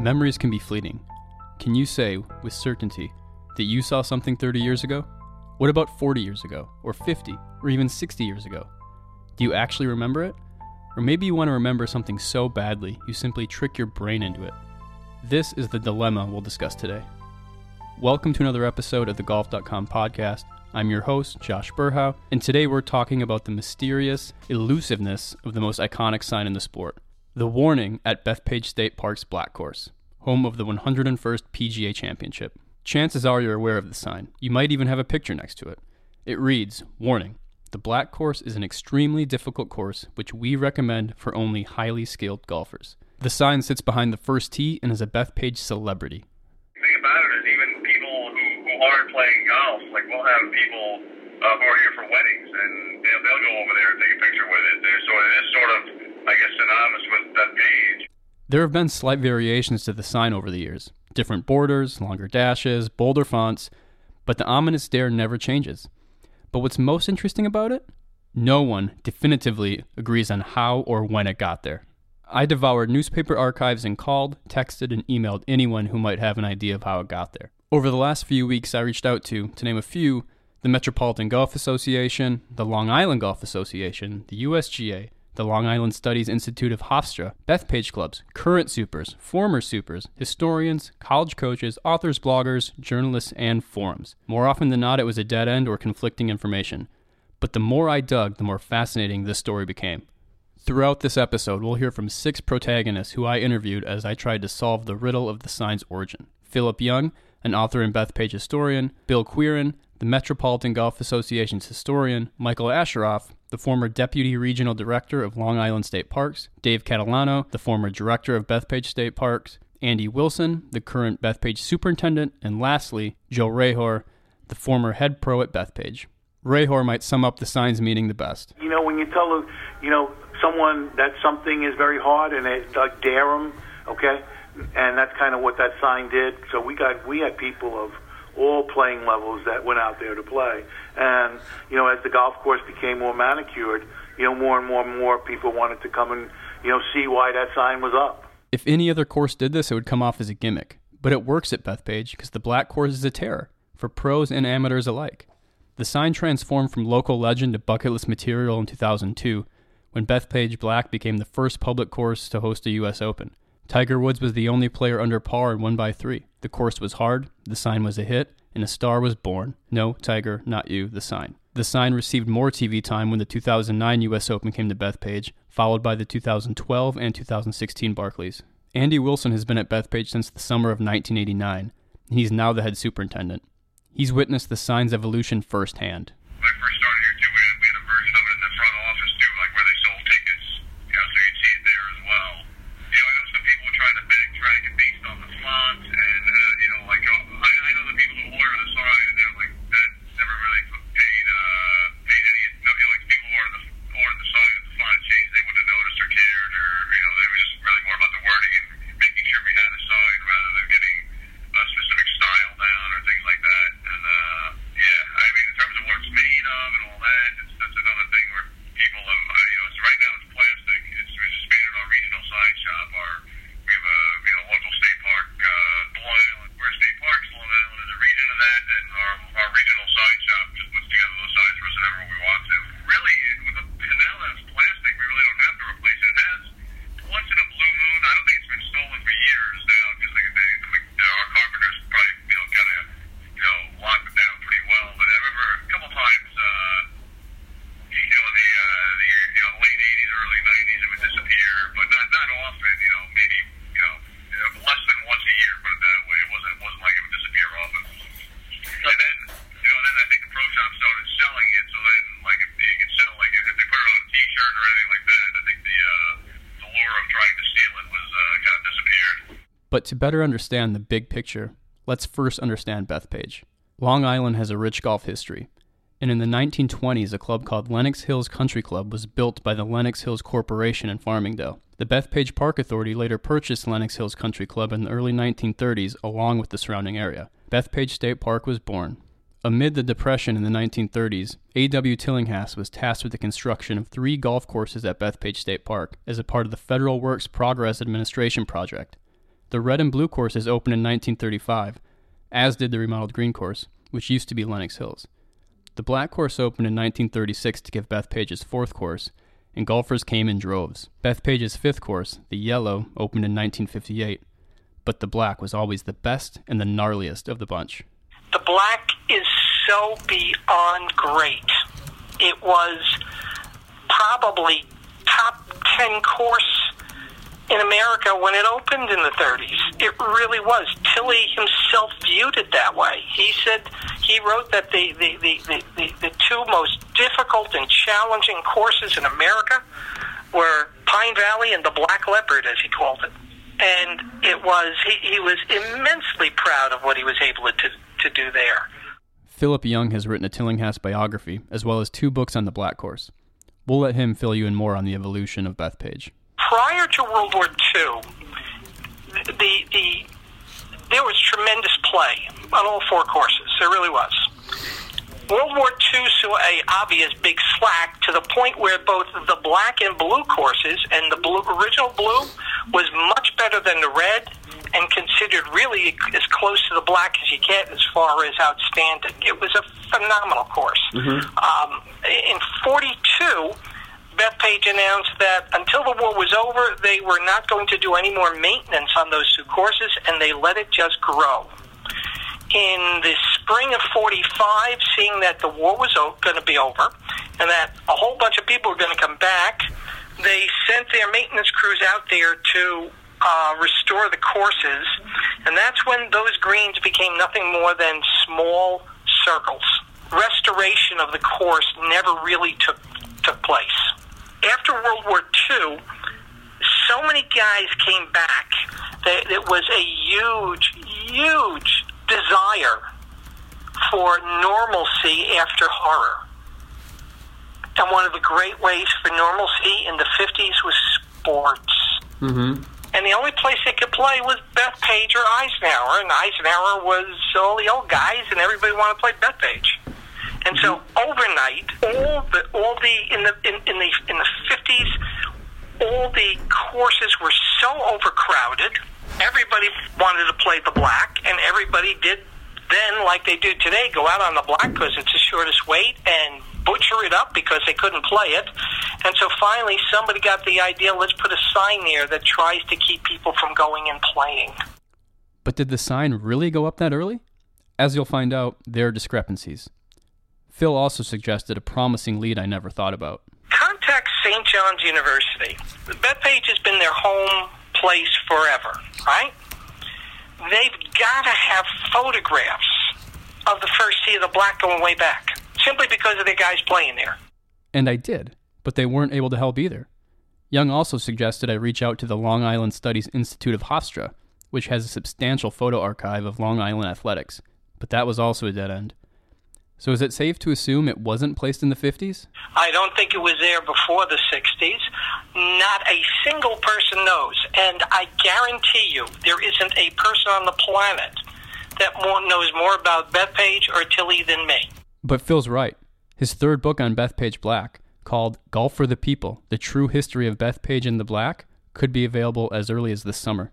Memories can be fleeting. Can you say, with certainty, that you saw something 30 years ago? What about 40 years ago, or 50, or even 60 years ago? Do you actually remember it? Or maybe you want to remember something so badly you simply trick your brain into it. This is the dilemma we'll discuss today. Welcome to another episode of the Golf.com podcast. I'm your host, Josh Berhow, and today we're talking about the mysterious elusiveness of the most iconic sign in the sport the warning at Bethpage State Park's Black Course, home of the 101st PGA Championship. Chances are you're aware of the sign. You might even have a picture next to it. It reads Warning The Black Course is an extremely difficult course which we recommend for only highly skilled golfers. The sign sits behind the first tee and is a Bethpage celebrity. The thing about it is, even people who, who aren't playing golf, like we'll have people uh, who are here for weddings, and they'll, they'll go over there and take a picture with it. There, so it is sort of, I guess, synonymous with Bethpage. There have been slight variations to the sign over the years different borders, longer dashes, bolder fonts, but the ominous stare never changes. But what's most interesting about it? No one definitively agrees on how or when it got there. I devoured newspaper archives and called, texted, and emailed anyone who might have an idea of how it got there. Over the last few weeks, I reached out to, to name a few, the Metropolitan Golf Association, the Long Island Golf Association, the USGA, the Long Island Studies Institute of Hofstra, Bethpage clubs, current supers, former supers, historians, college coaches, authors, bloggers, journalists, and forums. More often than not, it was a dead end or conflicting information. But the more I dug, the more fascinating this story became. Throughout this episode, we'll hear from six protagonists who I interviewed as I tried to solve the riddle of the sign's origin. Philip Young, an author and Bethpage historian, Bill Quirin, the Metropolitan Golf Association's historian, Michael Asheroff, the former Deputy Regional Director of Long Island State Parks, Dave Catalano, the former Director of Bethpage State Parks, Andy Wilson, the current Bethpage Superintendent, and lastly, Joe Rehor, the former head pro at Bethpage. Rehor might sum up the sign's meaning the best. You know, when you tell, you know, someone that something is very hard and they like dare them, okay, and that's kind of what that sign did. So we got we had people of all playing levels that went out there to play, and you know, as the golf course became more manicured, you know, more and more and more people wanted to come and you know see why that sign was up. If any other course did this, it would come off as a gimmick. But it works at Bethpage because the black course is a terror for pros and amateurs alike. The sign transformed from local legend to bucket list material in 2002 when Bethpage Black became the first public course to host a U.S. Open. Tiger Woods was the only player under par and won by three. The course was hard, the sign was a hit, and a star was born. No, Tiger, not you, the sign. The sign received more TV time when the 2009 U.S. Open came to Bethpage, followed by the 2012 and 2016 Barclays. Andy Wilson has been at Bethpage since the summer of 1989, and he's now the head superintendent. He's witnessed the sign's evolution firsthand. When I first started here too, we had, we had a version of it in the front office too, like where they sold tickets, you know, so you'd see it there as well. You know, I know some people were trying to backtrack it based on the font, and uh, you know, like uh, I, I know the people who order the sign, and they're like that never really paid uh, paid any. You know, like people who ordered the ordered the sign and the font changed, they wouldn't have noticed or cared, or you know, they were just really more about the wording and making sure we had a sign rather than getting a specific style down or things like that. And uh, yeah, I mean, in terms of what it's made of and all that, it's, that's another thing where people have, I, you know, it's, right now it's plastic. It's, it's just made in our regional sign shop. Our we have a you know local state park, uh, Long Island. We're state parks. Long Island is a region of that, and our our regional sign shop just puts together those signs for us whenever we want to. Really, with the, and now that it's plastic, we really don't have to replace it. It has once in a blue moon. I don't think it's been stolen for years now because they, they, like, our carpenters probably you know kind of you know locked it down pretty well. But I remember a couple times. Uh, you know, in the, uh, the you know, late 80s, early 90s, it would disappear, but not not often. You know, maybe you know, less than once a year. Put it that way. It wasn't it wasn't like it would disappear often. And then you know, then I think the pro shop started selling it. So then, like, if you could sell like if they put it on a T-shirt or anything like that, I think the uh, the lure of trying to steal it was uh, kind of disappeared. But to better understand the big picture, let's first understand Bethpage. Long Island has a rich golf history, and in the 1920s, a club called Lenox Hills Country Club was built by the Lenox Hills Corporation in Farmingdale. The Bethpage Park Authority later purchased Lenox Hills Country Club in the early 1930s along with the surrounding area. Bethpage State Park was born. Amid the Depression in the 1930s, A.W. Tillinghast was tasked with the construction of three golf courses at Bethpage State Park as a part of the Federal Works Progress Administration project. The red and blue courses opened in 1935, as did the remodeled green course, which used to be Lenox Hills. The black course opened in 1936 to give Bethpage's fourth course, and golfers came in droves. Bethpage's fifth course, the yellow, opened in 1958, but the black was always the best and the gnarliest of the bunch. The black is so beyond great. It was probably top 10 course in America when it opened in the 30s. It really was. Tilly himself viewed it that way. He said he wrote that the, the, the, the, the, the two most difficult and challenging courses in America were Pine Valley and the Black Leopard, as he called it. And it was he, he was immensely proud of what he was able to to do there. Philip Young has written a Tillinghast biography, as well as two books on the Black Course. We'll let him fill you in more on the evolution of Bethpage. Prior to World War II, the, the there was tremendous play on all four courses. There really was. World War II saw a obvious big slack to the point where both the black and blue courses and the blue, original blue was much better than the red and considered really as close to the black as you get as far as outstanding. It was a phenomenal course. Mm-hmm. Um, in 42, Bethpage announced that until the war was over, they were not going to do any more maintenance on those two courses, and they let it just grow. In the spring of 45, seeing that the war was o- going to be over and that a whole bunch of people were going to come back, they sent their maintenance crews out there to uh, restore the courses, and that's when those greens became nothing more than small circles. Restoration of the course never really took took place. After World War II, so many guys came back that it was a huge, huge desire for normalcy after horror. And one of the great ways for normalcy in the 50s was sports. Mm-hmm and the only place they could play was Bethpage or Eisenhower, and Eisenhower was all the old guys, and everybody wanted to play Bethpage. And so overnight, all the all the in the in, in the in the fifties, all the courses were so overcrowded. Everybody wanted to play the black, and everybody did then, like they do today, go out on the black because it's the shortest wait and butcher it up because they couldn't play it. And so finally, somebody got the idea let's put a sign there that tries to keep people from going and playing. But did the sign really go up that early? As you'll find out, there are discrepancies. Phil also suggested a promising lead I never thought about. Contact St. John's University. Bethpage has been their home place forever, right? They've got to have photographs of the first tee of the black going way back simply because of the guys playing there. And I did, but they weren't able to help either. Young also suggested I reach out to the Long Island Studies Institute of Hofstra, which has a substantial photo archive of Long Island athletics, but that was also a dead end. So is it safe to assume it wasn't placed in the 50s? I don't think it was there before the 60s. Not a single person knows. And I guarantee you, there isn't a person on the planet that more, knows more about Bethpage or Tilly than me. But Phil's right. His third book on Bethpage Black, called Golf for the People The True History of Bethpage and the Black, could be available as early as this summer.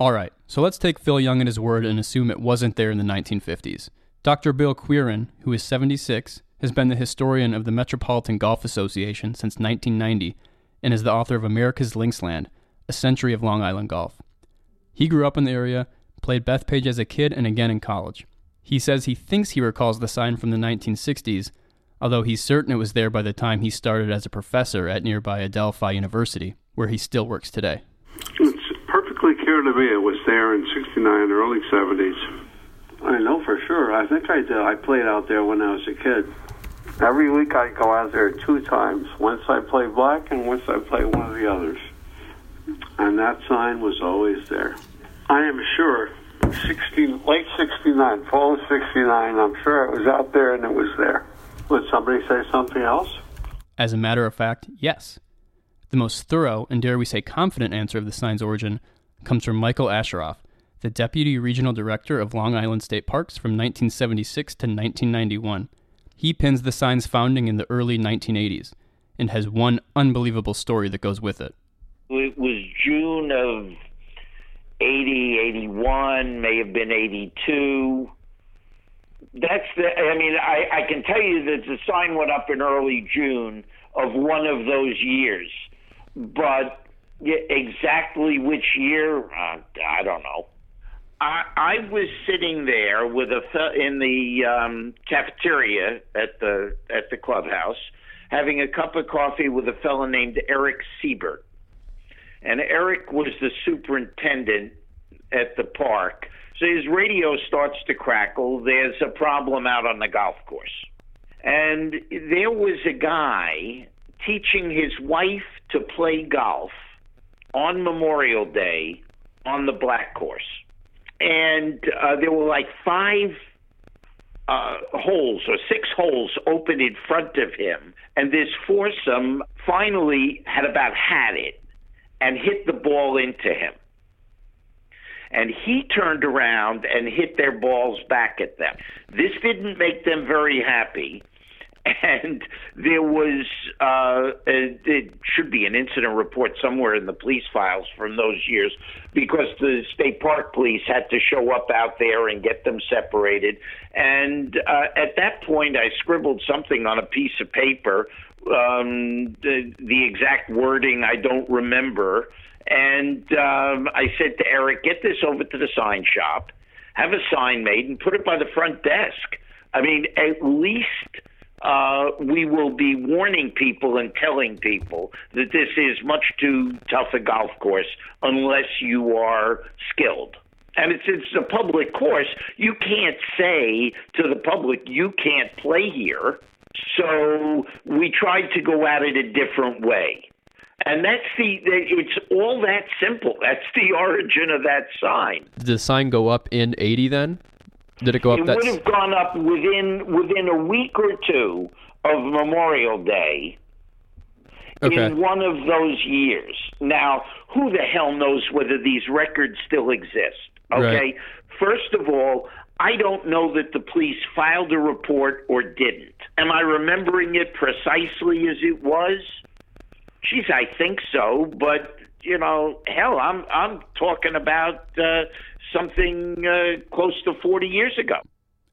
All right, so let's take Phil Young at his word and assume it wasn't there in the 1950s. Dr. Bill Quirin, who is 76, has been the historian of the Metropolitan Golf Association since 1990 and is the author of America's Linksland, A Century of Long Island Golf. He grew up in the area, played Bethpage as a kid and again in college. He says he thinks he recalls the sign from the 1960s, although he's certain it was there by the time he started as a professor at nearby Adelphi University, where he still works today. It's perfectly clear to me it was there in 69, early 70s. I know for sure. I think I did. I played out there when I was a kid. Every week I'd go out there two times. Once I play black and once I play one of the others. And that sign was always there. I am sure 60, late 69, fall of 69, I'm sure it was out there and it was there. Would somebody say something else? As a matter of fact, yes. The most thorough and dare we say confident answer of the sign's origin comes from Michael Asheroff, the Deputy Regional Director of Long Island State Parks from 1976 to 1991. He pins the sign's founding in the early 1980s and has one unbelievable story that goes with it. It was June of 80, 81, may have been 82. That's the, I mean, I, I can tell you that the sign went up in early June of one of those years. But exactly which year, uh, I don't know. I, was sitting there with a in the um, cafeteria at the at the clubhouse, having a cup of coffee with a fellow named Eric Siebert, and Eric was the superintendent at the park. So his radio starts to crackle. There's a problem out on the golf course, and there was a guy teaching his wife to play golf on Memorial Day on the black course and uh, there were like five uh, holes or six holes open in front of him, and this foursome finally had about had it and hit the ball into him. And he turned around and hit their balls back at them. This didn't make them very happy and there was uh, it should be an incident report somewhere in the police files from those years because the state park police had to show up out there and get them separated. And uh, at that point, I scribbled something on a piece of paper. Um, the, the exact wording I don't remember. And um, I said to Eric, "Get this over to the sign shop, have a sign made, and put it by the front desk." I mean, at least uh, we will be warning people and telling people that this is much too tough a golf course unless you are skilled. And it's it's a public course. You can't say to the public you can't play here. So we tried to go at it a different way. And that's the, it's all that simple. That's the origin of that sign. Did the sign go up in 80 then? Did it go up? It would have gone up within within a week or two of Memorial Day. Okay. In one of those years. Now, who the hell knows whether these records still exist? Okay. Right. First of all, I don't know that the police filed a report or didn't. Am I remembering it precisely as it was? Geez, I think so, but you know, hell, I'm I'm talking about uh, something uh, close to 40 years ago.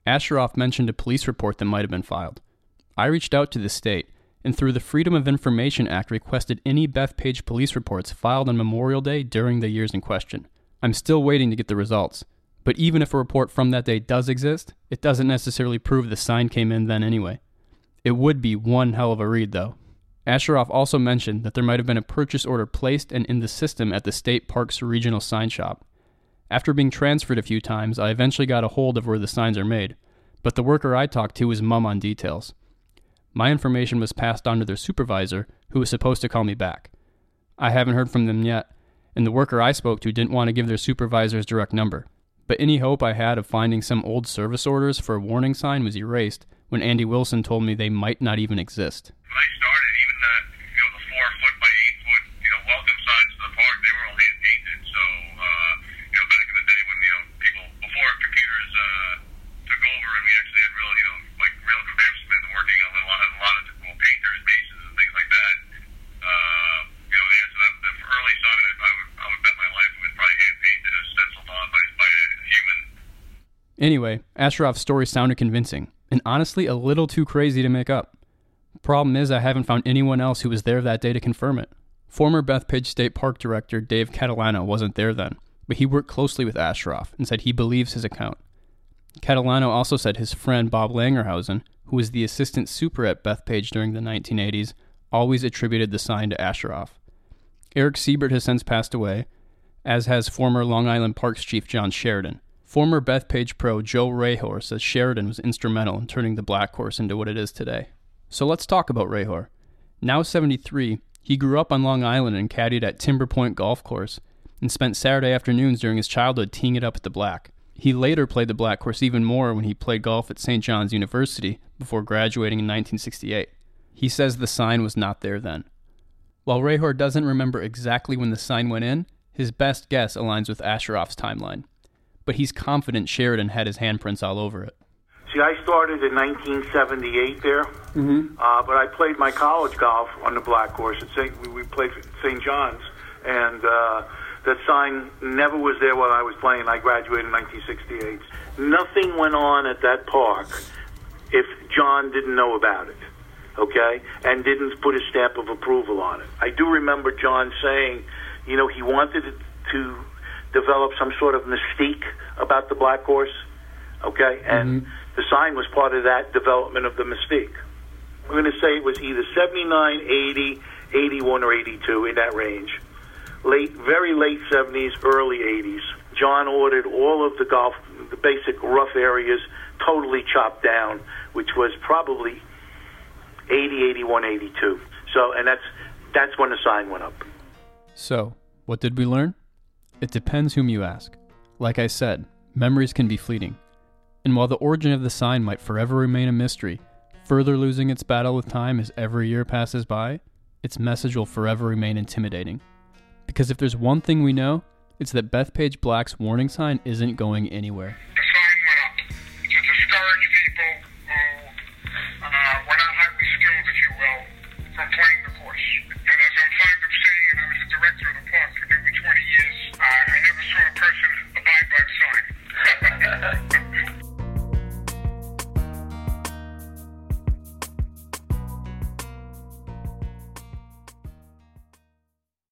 Asheroff mentioned a police report that might have been filed. I reached out to the state and through the Freedom of Information Act requested any Bethpage police reports filed on Memorial Day during the years in question. I'm still waiting to get the results, but even if a report from that day does exist, it doesn't necessarily prove the sign came in then anyway. It would be one hell of a read, though. Asheroff also mentioned that there might have been a purchase order placed and in the system at the state park's regional sign shop. After being transferred a few times, I eventually got a hold of where the signs are made, but the worker I talked to was mum on details. My information was passed on to their supervisor, who was supposed to call me back. I haven't heard from them yet, and the worker I spoke to didn't want to give their supervisor's direct number. But any hope I had of finding some old service orders for a warning sign was erased when Andy Wilson told me they might not even exist I started, even the you know the four foot by eight foot you know welcome signs to the park, they were all hand painted. So uh, you know, back in the day when you know people before computers uh, took over and we actually had real, you know, like real craftsmen working on a lot, a lot of cool painters, masons, and things like that. Uh, you know, the answer that the early sign, I, I would, I would bet my life it was probably hand painted or stenciled on by, by a human. Anyway, Asheroff's story sounded convincing, and honestly a little too crazy to make up. Problem is, I haven't found anyone else who was there that day to confirm it. Former Bethpage State Park Director Dave Catalano wasn't there then, but he worked closely with Asheroff and said he believes his account. Catalano also said his friend Bob Langerhausen, who was the assistant super at Bethpage during the 1980s, always attributed the sign to Asheroff. Eric Siebert has since passed away, as has former Long Island Parks chief John Sheridan. Former Bethpage pro Joe Rehor says Sheridan was instrumental in turning the Black Course into what it is today. So let's talk about Rehor. Now 73, he grew up on Long Island and caddied at Timber Point Golf Course and spent Saturday afternoons during his childhood teeing it up at the black. He later played the black course even more when he played golf at St. John's University before graduating in 1968. He says the sign was not there then. While Rehor doesn't remember exactly when the sign went in, his best guess aligns with Asheroff's timeline. But he's confident Sheridan had his handprints all over it. See, I started in 1978 there, mm-hmm. uh, but I played my college golf on the black course at St. We, we played at St. John's, and uh, That sign never was there while I was playing. I graduated in 1968. Nothing went on at that park if John didn't know about it, okay, and didn't put a stamp of approval on it. I do remember John saying, you know, he wanted to develop some sort of mystique about the black horse, okay, and mm-hmm. the sign was part of that development of the mystique. I'm going to say it was either 79, 80, 81, or 82 in that range. Late, very late 70s, early 80s. John ordered all of the golf, the basic rough areas, totally chopped down, which was probably 80, 81, 82. So, and that's that's when the sign went up. So, what did we learn? It depends whom you ask. Like I said, memories can be fleeting. And while the origin of the sign might forever remain a mystery, further losing its battle with time as every year passes by, its message will forever remain intimidating. Because if there's one thing we know, it's that Bethpage Black's warning sign isn't going anywhere.